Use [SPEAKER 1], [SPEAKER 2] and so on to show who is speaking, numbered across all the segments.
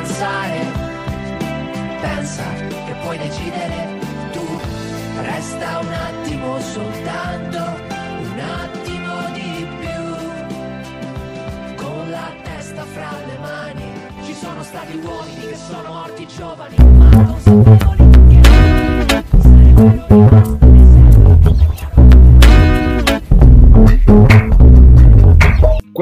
[SPEAKER 1] pensare, pensa che puoi decidere tu, resta un attimo soltanto, un attimo di più, con la testa fra le mani, ci sono stati uomini che sono morti giovani, ma non sapevano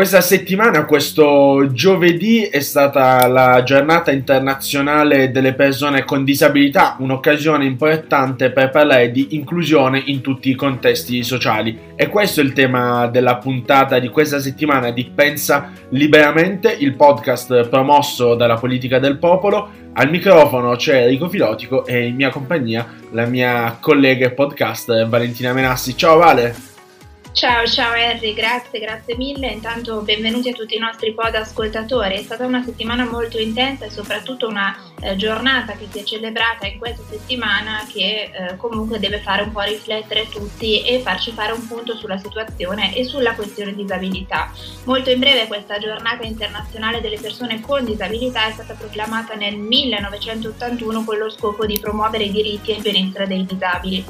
[SPEAKER 2] Questa settimana, questo giovedì, è stata la giornata internazionale delle persone con disabilità, un'occasione importante per parlare di inclusione in tutti i contesti sociali. E questo è il tema della puntata di questa settimana di Pensa Liberamente, il podcast promosso dalla politica del popolo. Al microfono c'è Enrico Filotico e in mia compagnia la mia collega e podcaster Valentina Menassi. Ciao Vale!
[SPEAKER 3] Ciao, ciao Henry, grazie, grazie mille. Intanto benvenuti a tutti i nostri pod ascoltatori. È stata una settimana molto intensa e soprattutto una eh, giornata che si è celebrata in questa settimana che eh, comunque deve fare un po' riflettere tutti e farci fare un punto sulla situazione e sulla questione disabilità. Molto in breve questa giornata internazionale delle persone con disabilità è stata proclamata nel 1981 con lo scopo di promuovere i diritti e il benessere dei disabili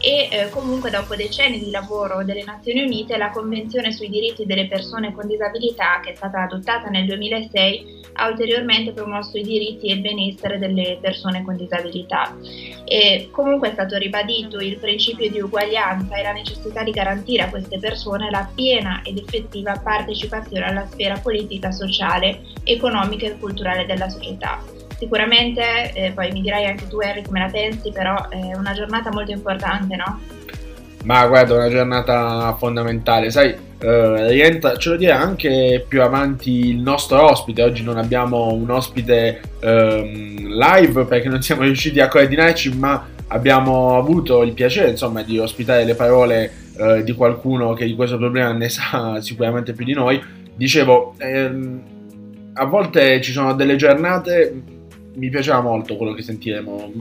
[SPEAKER 3] e eh, comunque dopo decenni di lavoro delle Nazioni Unite la Convenzione sui diritti delle persone con disabilità che è stata adottata nel 2006 ha ulteriormente promosso i diritti e il benessere delle persone con disabilità e comunque è stato ribadito il principio di uguaglianza e la necessità di garantire a queste persone la piena ed effettiva partecipazione alla sfera politica, sociale, economica e culturale della società. Sicuramente, eh, poi mi dirai anche tu Harry come la pensi, però è una giornata molto importante, no?
[SPEAKER 2] Ma guarda, una giornata fondamentale, sai, eh, rientra, ce lo dirà anche più avanti il nostro ospite, oggi non abbiamo un ospite ehm, live perché non siamo riusciti a coordinarci, ma abbiamo avuto il piacere insomma di ospitare le parole eh, di qualcuno che di questo problema ne sa sicuramente più di noi. Dicevo, ehm, a volte ci sono delle giornate mi piaceva molto quello che sentiremo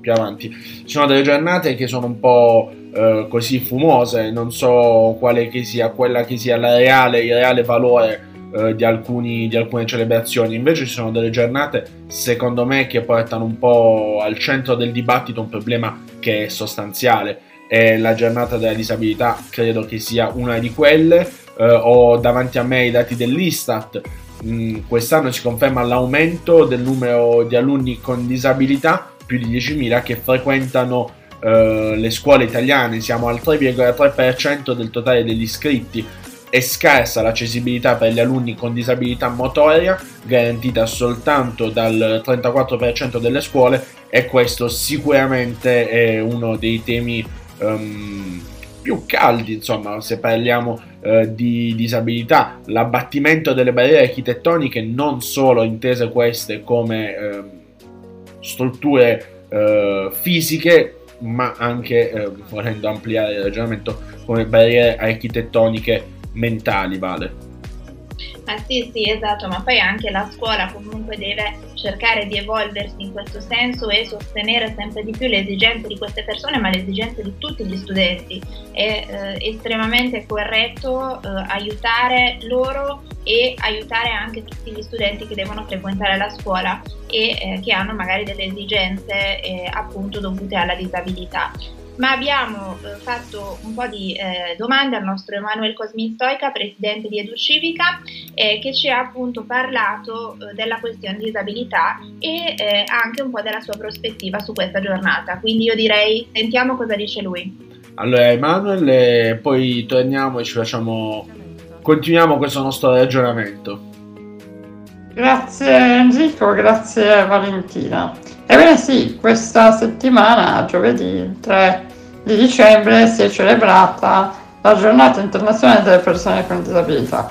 [SPEAKER 2] più avanti. Ci sono delle giornate che sono un po' eh, così fumose, non so quale che sia quella che sia la reale, il reale valore eh, di, alcuni, di alcune celebrazioni. Invece ci sono delle giornate, secondo me, che portano un po' al centro del dibattito un problema che è sostanziale. E la giornata della disabilità credo che sia una di quelle. Eh, ho davanti a me i dati dell'Istat quest'anno si conferma l'aumento del numero di alunni con disabilità, più di 10.000 che frequentano eh, le scuole italiane, siamo al 3,3% del totale degli iscritti. È scarsa l'accessibilità per gli alunni con disabilità motoria, garantita soltanto dal 34% delle scuole e questo sicuramente è uno dei temi um, più caldi, insomma, se parliamo eh, di disabilità, l'abbattimento delle barriere architettoniche, non solo intese queste come eh, strutture fisiche, ma anche, eh, volendo ampliare il ragionamento, come barriere architettoniche mentali, vale.
[SPEAKER 3] Ah sì, sì, esatto, ma poi anche la scuola comunque deve cercare di evolversi in questo senso e sostenere sempre di più le esigenze di queste persone, ma le esigenze di tutti gli studenti. È eh, estremamente corretto eh, aiutare loro e aiutare anche tutti gli studenti che devono frequentare la scuola e eh, che hanno magari delle esigenze eh, appunto dovute alla disabilità ma abbiamo eh, fatto un po' di eh, domande al nostro Emanuele Cosmin Stoica, presidente di EduCivica, eh, che ci ha appunto parlato eh, della questione disabilità e eh, anche un po' della sua prospettiva su questa giornata. Quindi io direi sentiamo cosa dice lui.
[SPEAKER 2] Allora Emanuele, poi torniamo e ci facciamo continuiamo questo nostro ragionamento.
[SPEAKER 4] Grazie Enrico, grazie Valentina. Ebbene sì, questa settimana, giovedì 3 di dicembre, si è celebrata la giornata internazionale delle persone con disabilità.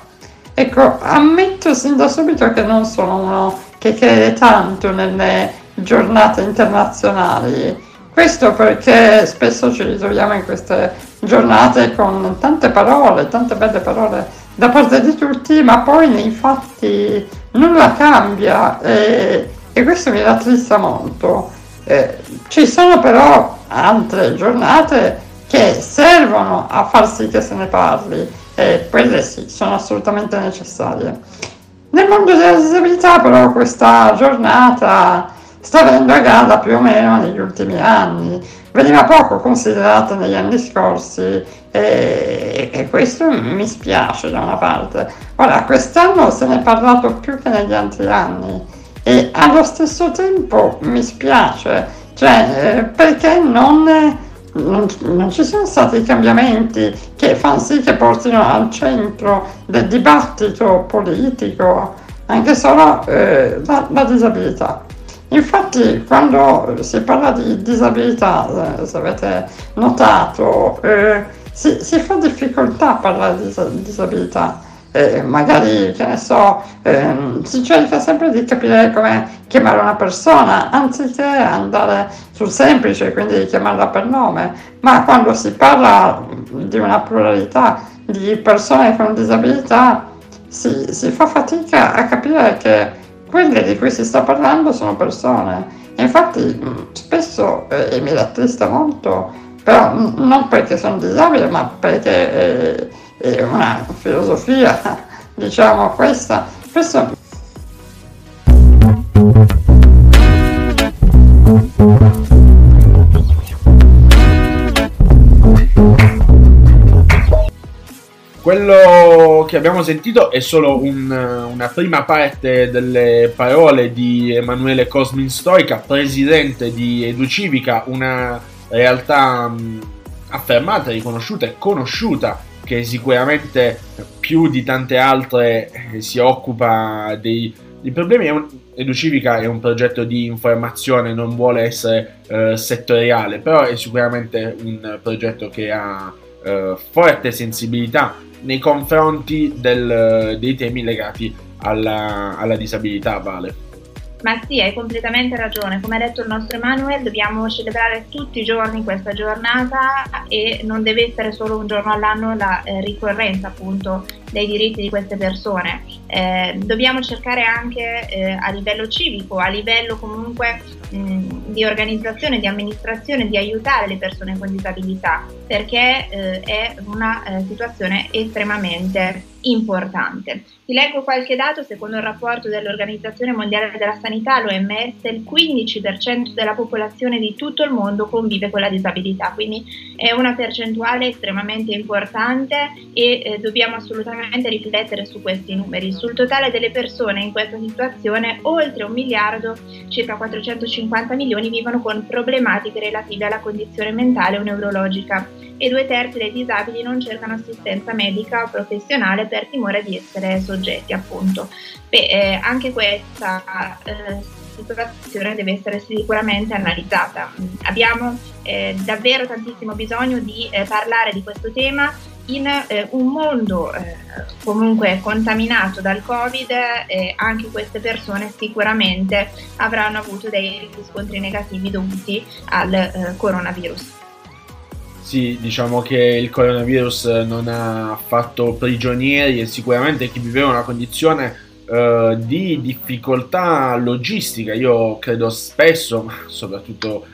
[SPEAKER 4] Ecco, ammetto sin da subito che non sono uno che crede tanto nelle giornate internazionali. Questo perché spesso ci ritroviamo in queste giornate con tante parole, tante belle parole da parte di tutti, ma poi nei fatti nulla cambia e, e questo mi rattrista molto. Eh, ci sono però altre giornate che servono a far sì che se ne parli e quelle sì, sono assolutamente necessarie. Nel mondo della disabilità però questa giornata sta venendo a galla più o meno negli ultimi anni, veniva poco considerata negli anni scorsi e, e, questo mi spiace da una parte. Ora, quest'anno se ne è parlato più che negli altri anni e allo stesso tempo mi spiace, cioè eh, perché non, non, non, ci sono stati cambiamenti che fanno sì che portino al centro del dibattito politico anche solo eh, la, la disabilità. Infatti quando si parla di disabilità, eh, se avete notato, eh, si, si, fa difficoltà a parlare di disabilità. Eh, magari, che ne so, ehm, si cerca sempre di capire come chiamare una persona, anziché andare sul semplice, quindi chiamarla per nome, ma quando si parla di una pluralità di persone con disabilità, si, si fa fatica a capire che quelle di cui si sta parlando sono persone. Infatti mm, spesso, eh, e mi rattrista molto, però mm, non perché sono disabile, ma perché è, è una filosofia, diciamo questa, spesso
[SPEAKER 2] Quello che abbiamo sentito è solo un, una prima parte delle parole di Emanuele Cosmin Stoica, presidente di Educivica, una realtà affermata, riconosciuta e conosciuta che sicuramente più di tante altre eh, si occupa dei, dei problemi. Educivica è un progetto di informazione, non vuole essere eh, settoriale, però è sicuramente un progetto che ha eh, forte sensibilità nei confronti del, dei temi legati alla, alla disabilità, Vale.
[SPEAKER 3] Ma sì, hai completamente ragione. Come ha detto il nostro Emanuele, dobbiamo celebrare tutti i giorni questa giornata e non deve essere solo un giorno all'anno la eh, ricorrenza appunto dei diritti di queste persone. Eh, dobbiamo cercare anche eh, a livello civico, a livello comunque mh, di organizzazione, di amministrazione, di aiutare le persone con disabilità, perché eh, è una eh, situazione estremamente importante. Ti leggo qualche dato, secondo il rapporto dell'Organizzazione Mondiale della Sanità, l'OMS, il 15% della popolazione di tutto il mondo convive con la disabilità, quindi è una percentuale estremamente importante e eh, dobbiamo assolutamente riflettere su questi numeri. Sul totale delle persone in questa situazione, oltre un miliardo, circa 450 milioni, vivono con problematiche relative alla condizione mentale o neurologica e due terzi dei disabili non cercano assistenza medica o professionale per timore di essere soggetti appunto. Beh, eh, anche questa eh, situazione deve essere sicuramente analizzata. Abbiamo eh, davvero tantissimo bisogno di eh, parlare di questo tema in eh, un mondo eh, comunque contaminato dal Covid, eh, anche queste persone sicuramente avranno avuto dei riscontri negativi dovuti al eh, coronavirus.
[SPEAKER 2] Sì, diciamo che il coronavirus non ha fatto prigionieri e sicuramente chi viveva una condizione uh, di difficoltà logistica, io credo spesso, ma soprattutto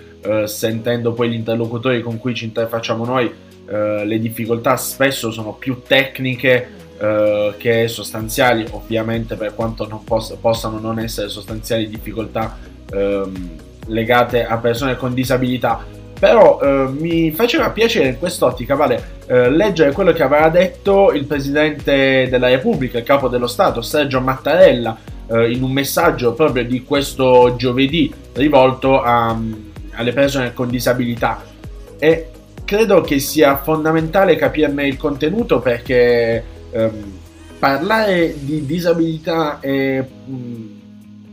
[SPEAKER 2] sentendo poi gli interlocutori con cui ci interfacciamo noi, uh, le difficoltà spesso sono più tecniche che sostanziali, ovviamente per quanto non poss- possano non essere sostanziali difficoltà ehm, legate a persone con disabilità però eh, mi faceva piacere in quest'ottica, vale, eh, leggere quello che aveva detto il Presidente della Repubblica, il Capo dello Stato, Sergio Mattarella, eh, in un messaggio proprio di questo giovedì rivolto a, alle persone con disabilità. E credo che sia fondamentale capirne il contenuto perché ehm, parlare di disabilità e mh,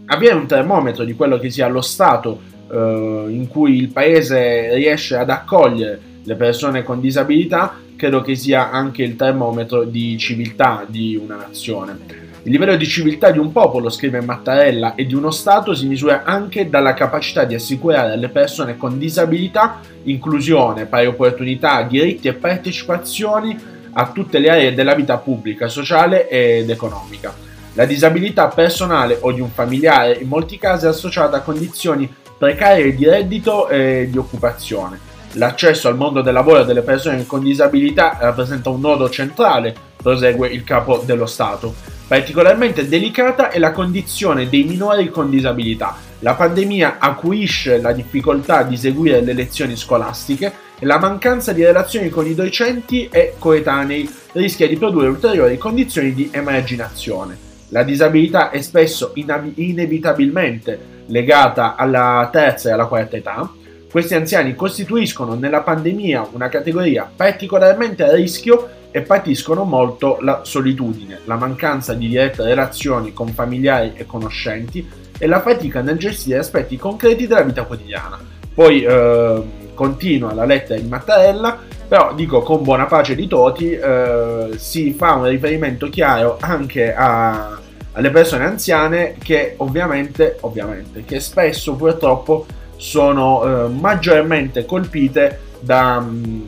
[SPEAKER 2] avere un termometro di quello che sia lo stato eh, in cui il paese riesce ad accogliere le persone con disabilità, credo che sia anche il termometro di civiltà di una nazione. Il livello di civiltà di un popolo, scrive Mattarella, e di uno Stato si misura anche dalla capacità di assicurare alle persone con disabilità inclusione, pari opportunità, diritti e partecipazioni a tutte le aree della vita pubblica, sociale ed economica. La disabilità personale o di un familiare in molti casi è associata a condizioni precarie di reddito e di occupazione. L'accesso al mondo del lavoro delle persone con disabilità rappresenta un nodo centrale, prosegue il capo dello Stato. Particolarmente delicata è la condizione dei minori con disabilità. La pandemia acuisce la difficoltà di seguire le lezioni scolastiche e la mancanza di relazioni con i docenti e coetanei rischia di produrre ulteriori condizioni di emarginazione. La disabilità è spesso inevitabilmente legata alla terza e alla quarta età. Questi anziani costituiscono nella pandemia una categoria particolarmente a rischio e patiscono molto la solitudine, la mancanza di dirette relazioni con familiari e conoscenti e la fatica nel gestire aspetti concreti della vita quotidiana. Poi eh, continua la lettera di Mattarella, però dico con buona pace di Toti eh, si fa un riferimento chiaro anche a, alle persone anziane che ovviamente, ovviamente, che spesso purtroppo sono eh, maggiormente colpite da mh, mm,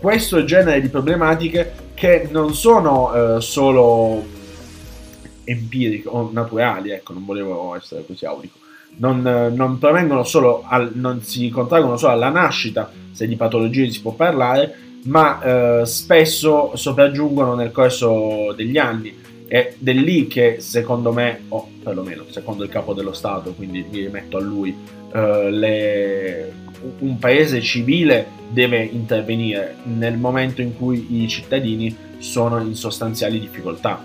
[SPEAKER 2] questo genere di problematiche che non sono eh, solo empiriche o naturali, ecco, non volevo essere così aulico. Non, non, provengono solo al, non si contraggono solo alla nascita, se di patologie si può parlare, ma eh, spesso sopraggiungono nel corso degli anni ed è lì che secondo me, o perlomeno secondo il capo dello Stato, quindi mi rimetto a lui, eh, le, un paese civile deve intervenire nel momento in cui i cittadini sono in sostanziali difficoltà.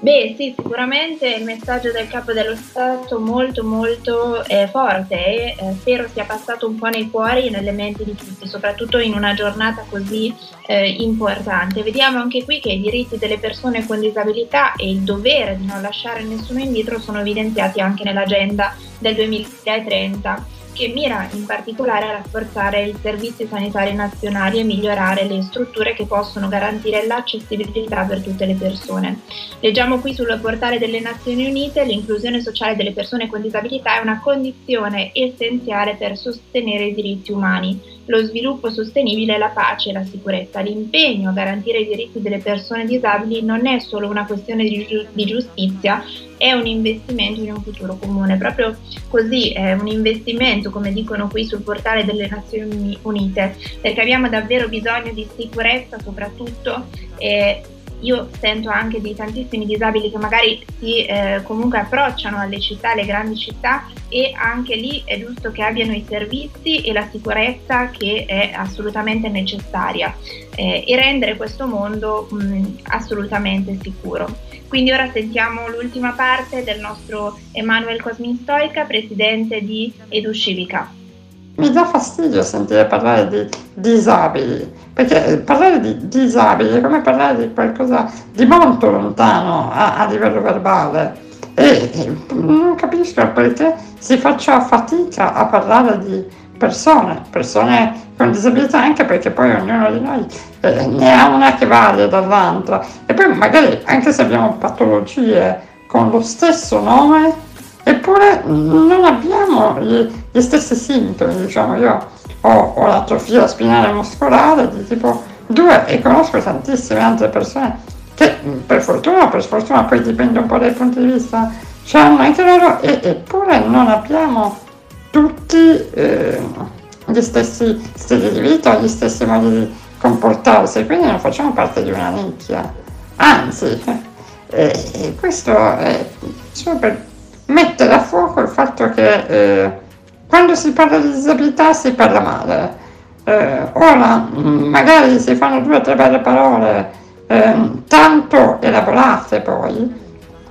[SPEAKER 3] Beh sì, sicuramente il messaggio del capo dello Stato molto molto eh, forte e eh, spero sia passato un po' nei cuori e nelle menti di tutti, soprattutto in una giornata così eh, importante. Vediamo anche qui che i diritti delle persone con disabilità e il dovere di non lasciare nessuno indietro sono evidenziati anche nell'agenda del 2030 che mira in particolare a rafforzare i servizi sanitari nazionali e migliorare le strutture che possono garantire l'accessibilità per tutte le persone. Leggiamo qui sul portale delle Nazioni Unite l'inclusione sociale delle persone con disabilità è una condizione essenziale per sostenere i diritti umani lo sviluppo sostenibile, la pace e la sicurezza. L'impegno a garantire i diritti delle persone disabili non è solo una questione di, giustizia, è un investimento in un futuro comune. Proprio così è un investimento, come dicono qui sul portale delle Nazioni Unite, perché abbiamo davvero bisogno di sicurezza soprattutto. Eh, io sento anche di tantissimi disabili che magari si eh, comunque approcciano alle città, alle grandi città e anche lì è giusto che abbiano i servizi e la sicurezza che è assolutamente necessaria eh, e rendere questo mondo mh, assolutamente sicuro. Quindi ora sentiamo l'ultima parte del nostro Emanuel Cosmin Stoica, presidente di Eduscivica.
[SPEAKER 4] Mi dà fastidio sentire parlare di disabili, perché parlare di disabili è come parlare di qualcosa di molto lontano a, a livello verbale. E non capisco perché si faccia fatica a parlare di persone, persone con disabilità anche perché poi ognuno di noi eh, ne ha una che vale dall'altra. E poi magari anche se abbiamo patologie con lo stesso nome eppure non abbiamo gli, gli stessi sintomi, diciamo, io ho, ho l'atrofia spinale muscolare di tipo 2 e conosco tantissime altre persone che per fortuna o per sfortuna, poi dipende un po' dai punti di vista, hanno anche loro e, eppure non abbiamo tutti eh, gli stessi stili di vita, gli stessi modi di comportarsi, quindi non facciamo parte di una nicchia. Anzi, eh, questo è solo per mettere a fuoco il fatto che eh, quando si parla di disabilità si parla male. Eh, ora magari si fanno due o tre belle parole eh, tanto elaborate poi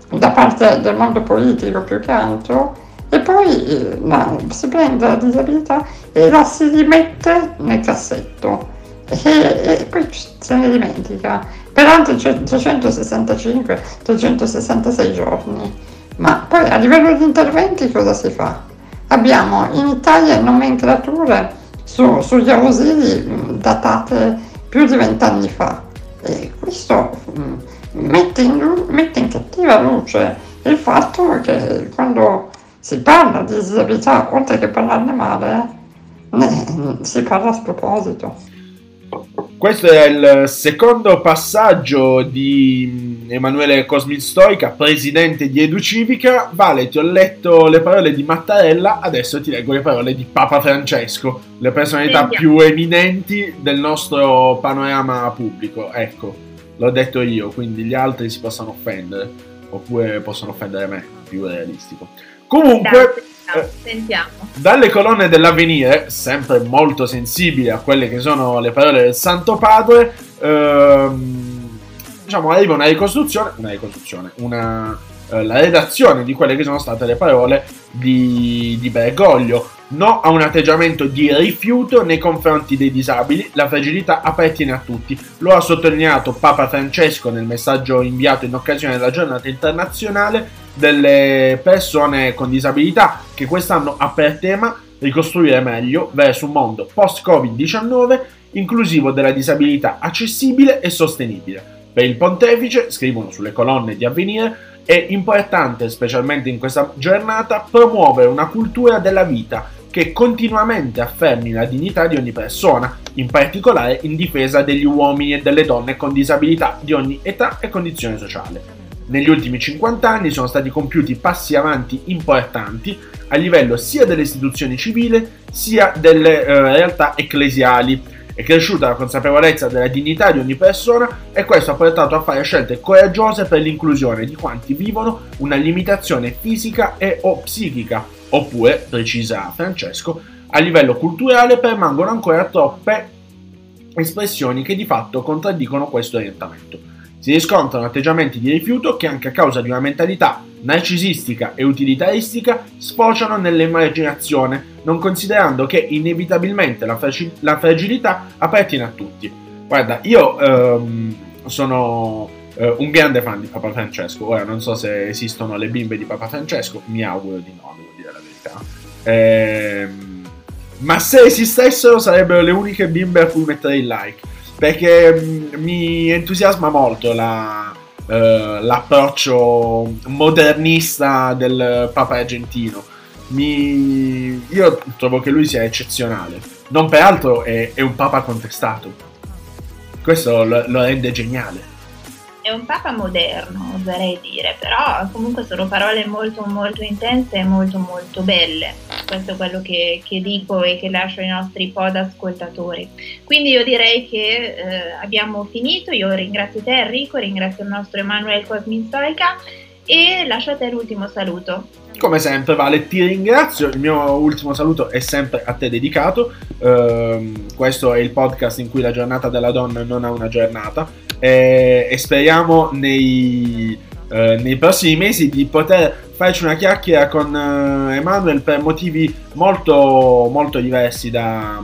[SPEAKER 4] da parte del mondo politico più che altro e poi no, si prende la disabilità e la si rimette nel cassetto e, e poi se ne dimentica per altri 365-366 giorni. Ma poi a livello di interventi cosa si fa? Abbiamo in Italia nomenclature su, sugli ausili datate più di vent'anni fa e questo mette in, mette in cattiva luce il fatto che quando si parla di disabilità, oltre che parlarne male, ne, si parla a sproposito.
[SPEAKER 2] Questo è il secondo passaggio di Emanuele Cosmin Stoica, presidente di Educivica. Vale, ti ho letto le parole di Mattarella, adesso ti leggo le parole di Papa Francesco, le personalità più eminenti del nostro panorama pubblico. Ecco, l'ho detto io, quindi gli altri si possono offendere, oppure possono offendere me, più realistico. Comunque...
[SPEAKER 3] Eh, sentiamo.
[SPEAKER 2] Dalle colonne dell'avvenire, sempre molto sensibili a quelle che sono le parole del Santo Padre, ehm, diciamo arriva una ricostruzione, una ricostruzione, una, eh, la redazione di quelle che sono state le parole di, di Bergoglio. No a un atteggiamento di rifiuto nei confronti dei disabili, la fragilità appartiene a tutti. Lo ha sottolineato Papa Francesco nel messaggio inviato in occasione della giornata internazionale delle persone con disabilità che quest'anno ha per tema ricostruire meglio verso un mondo post-Covid-19 inclusivo della disabilità accessibile e sostenibile. Per il pontefice, scrivono sulle colonne di avvenire, è importante, specialmente in questa giornata, promuovere una cultura della vita che continuamente affermi la dignità di ogni persona, in particolare in difesa degli uomini e delle donne con disabilità di ogni età e condizione sociale. Negli ultimi 50 anni sono stati compiuti passi avanti importanti a livello sia delle istituzioni civili sia delle eh, realtà ecclesiali. È cresciuta la consapevolezza della dignità di ogni persona e questo ha portato a fare scelte coraggiose per l'inclusione di quanti vivono una limitazione fisica e o psichica, oppure, precisa Francesco, a livello culturale permangono ancora troppe espressioni che di fatto contraddicono questo orientamento. Si riscontrano atteggiamenti di rifiuto che anche a causa di una mentalità narcisistica e utilitaristica sfociano nell'immaginazione, non considerando che inevitabilmente la, fragil- la fragilità appartiene a tutti. Guarda, io ehm, sono eh, un grande fan di Papa Francesco, ora non so se esistono le bimbe di Papa Francesco, mi auguro di no, devo dire la verità. Ehm, ma se esistessero sarebbero le uniche bimbe a cui metterei il like perché mm, mi entusiasma molto la, uh, l'approccio modernista del Papa argentino. Mi... Io trovo che lui sia eccezionale. Non peraltro è, è un Papa contestato. Questo lo, lo rende geniale
[SPEAKER 3] è un papa moderno, oserei dire, però comunque sono parole molto molto intense e molto molto belle. Questo è quello che, che dico e che lascio ai nostri pod ascoltatori. Quindi io direi che eh, abbiamo finito. Io ringrazio te Enrico, ringrazio il nostro Emanuele Cosmin Stoica e lascio a te l'ultimo saluto.
[SPEAKER 2] Come sempre, Vale, ti ringrazio. Il mio ultimo saluto è sempre a te dedicato. Uh, questo è il podcast in cui la giornata della donna non ha una giornata e, e speriamo nei, eh, nei, prossimi mesi di poter farci una chiacchiera con eh, Emanuel per motivi molto, molto diversi da,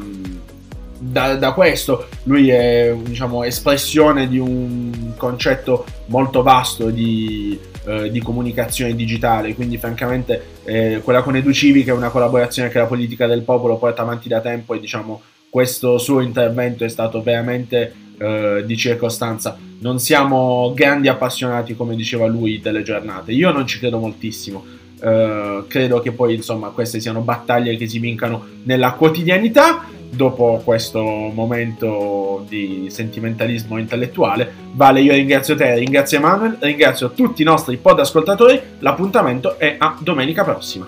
[SPEAKER 2] da, da, questo. Lui è diciamo, espressione di un concetto molto vasto di, eh, di comunicazione digitale, quindi francamente eh, quella con EduCivic è una collaborazione che la politica del popolo porta avanti da tempo e diciamo questo suo intervento è stato veramente eh, di circostanza. Non siamo grandi appassionati, come diceva lui, delle giornate. Io non ci credo moltissimo. Uh, credo che poi insomma queste siano battaglie che si vincano nella quotidianità dopo questo momento di sentimentalismo intellettuale vale io ringrazio te ringrazio Emanuele ringrazio tutti i nostri pod ascoltatori l'appuntamento è a domenica prossima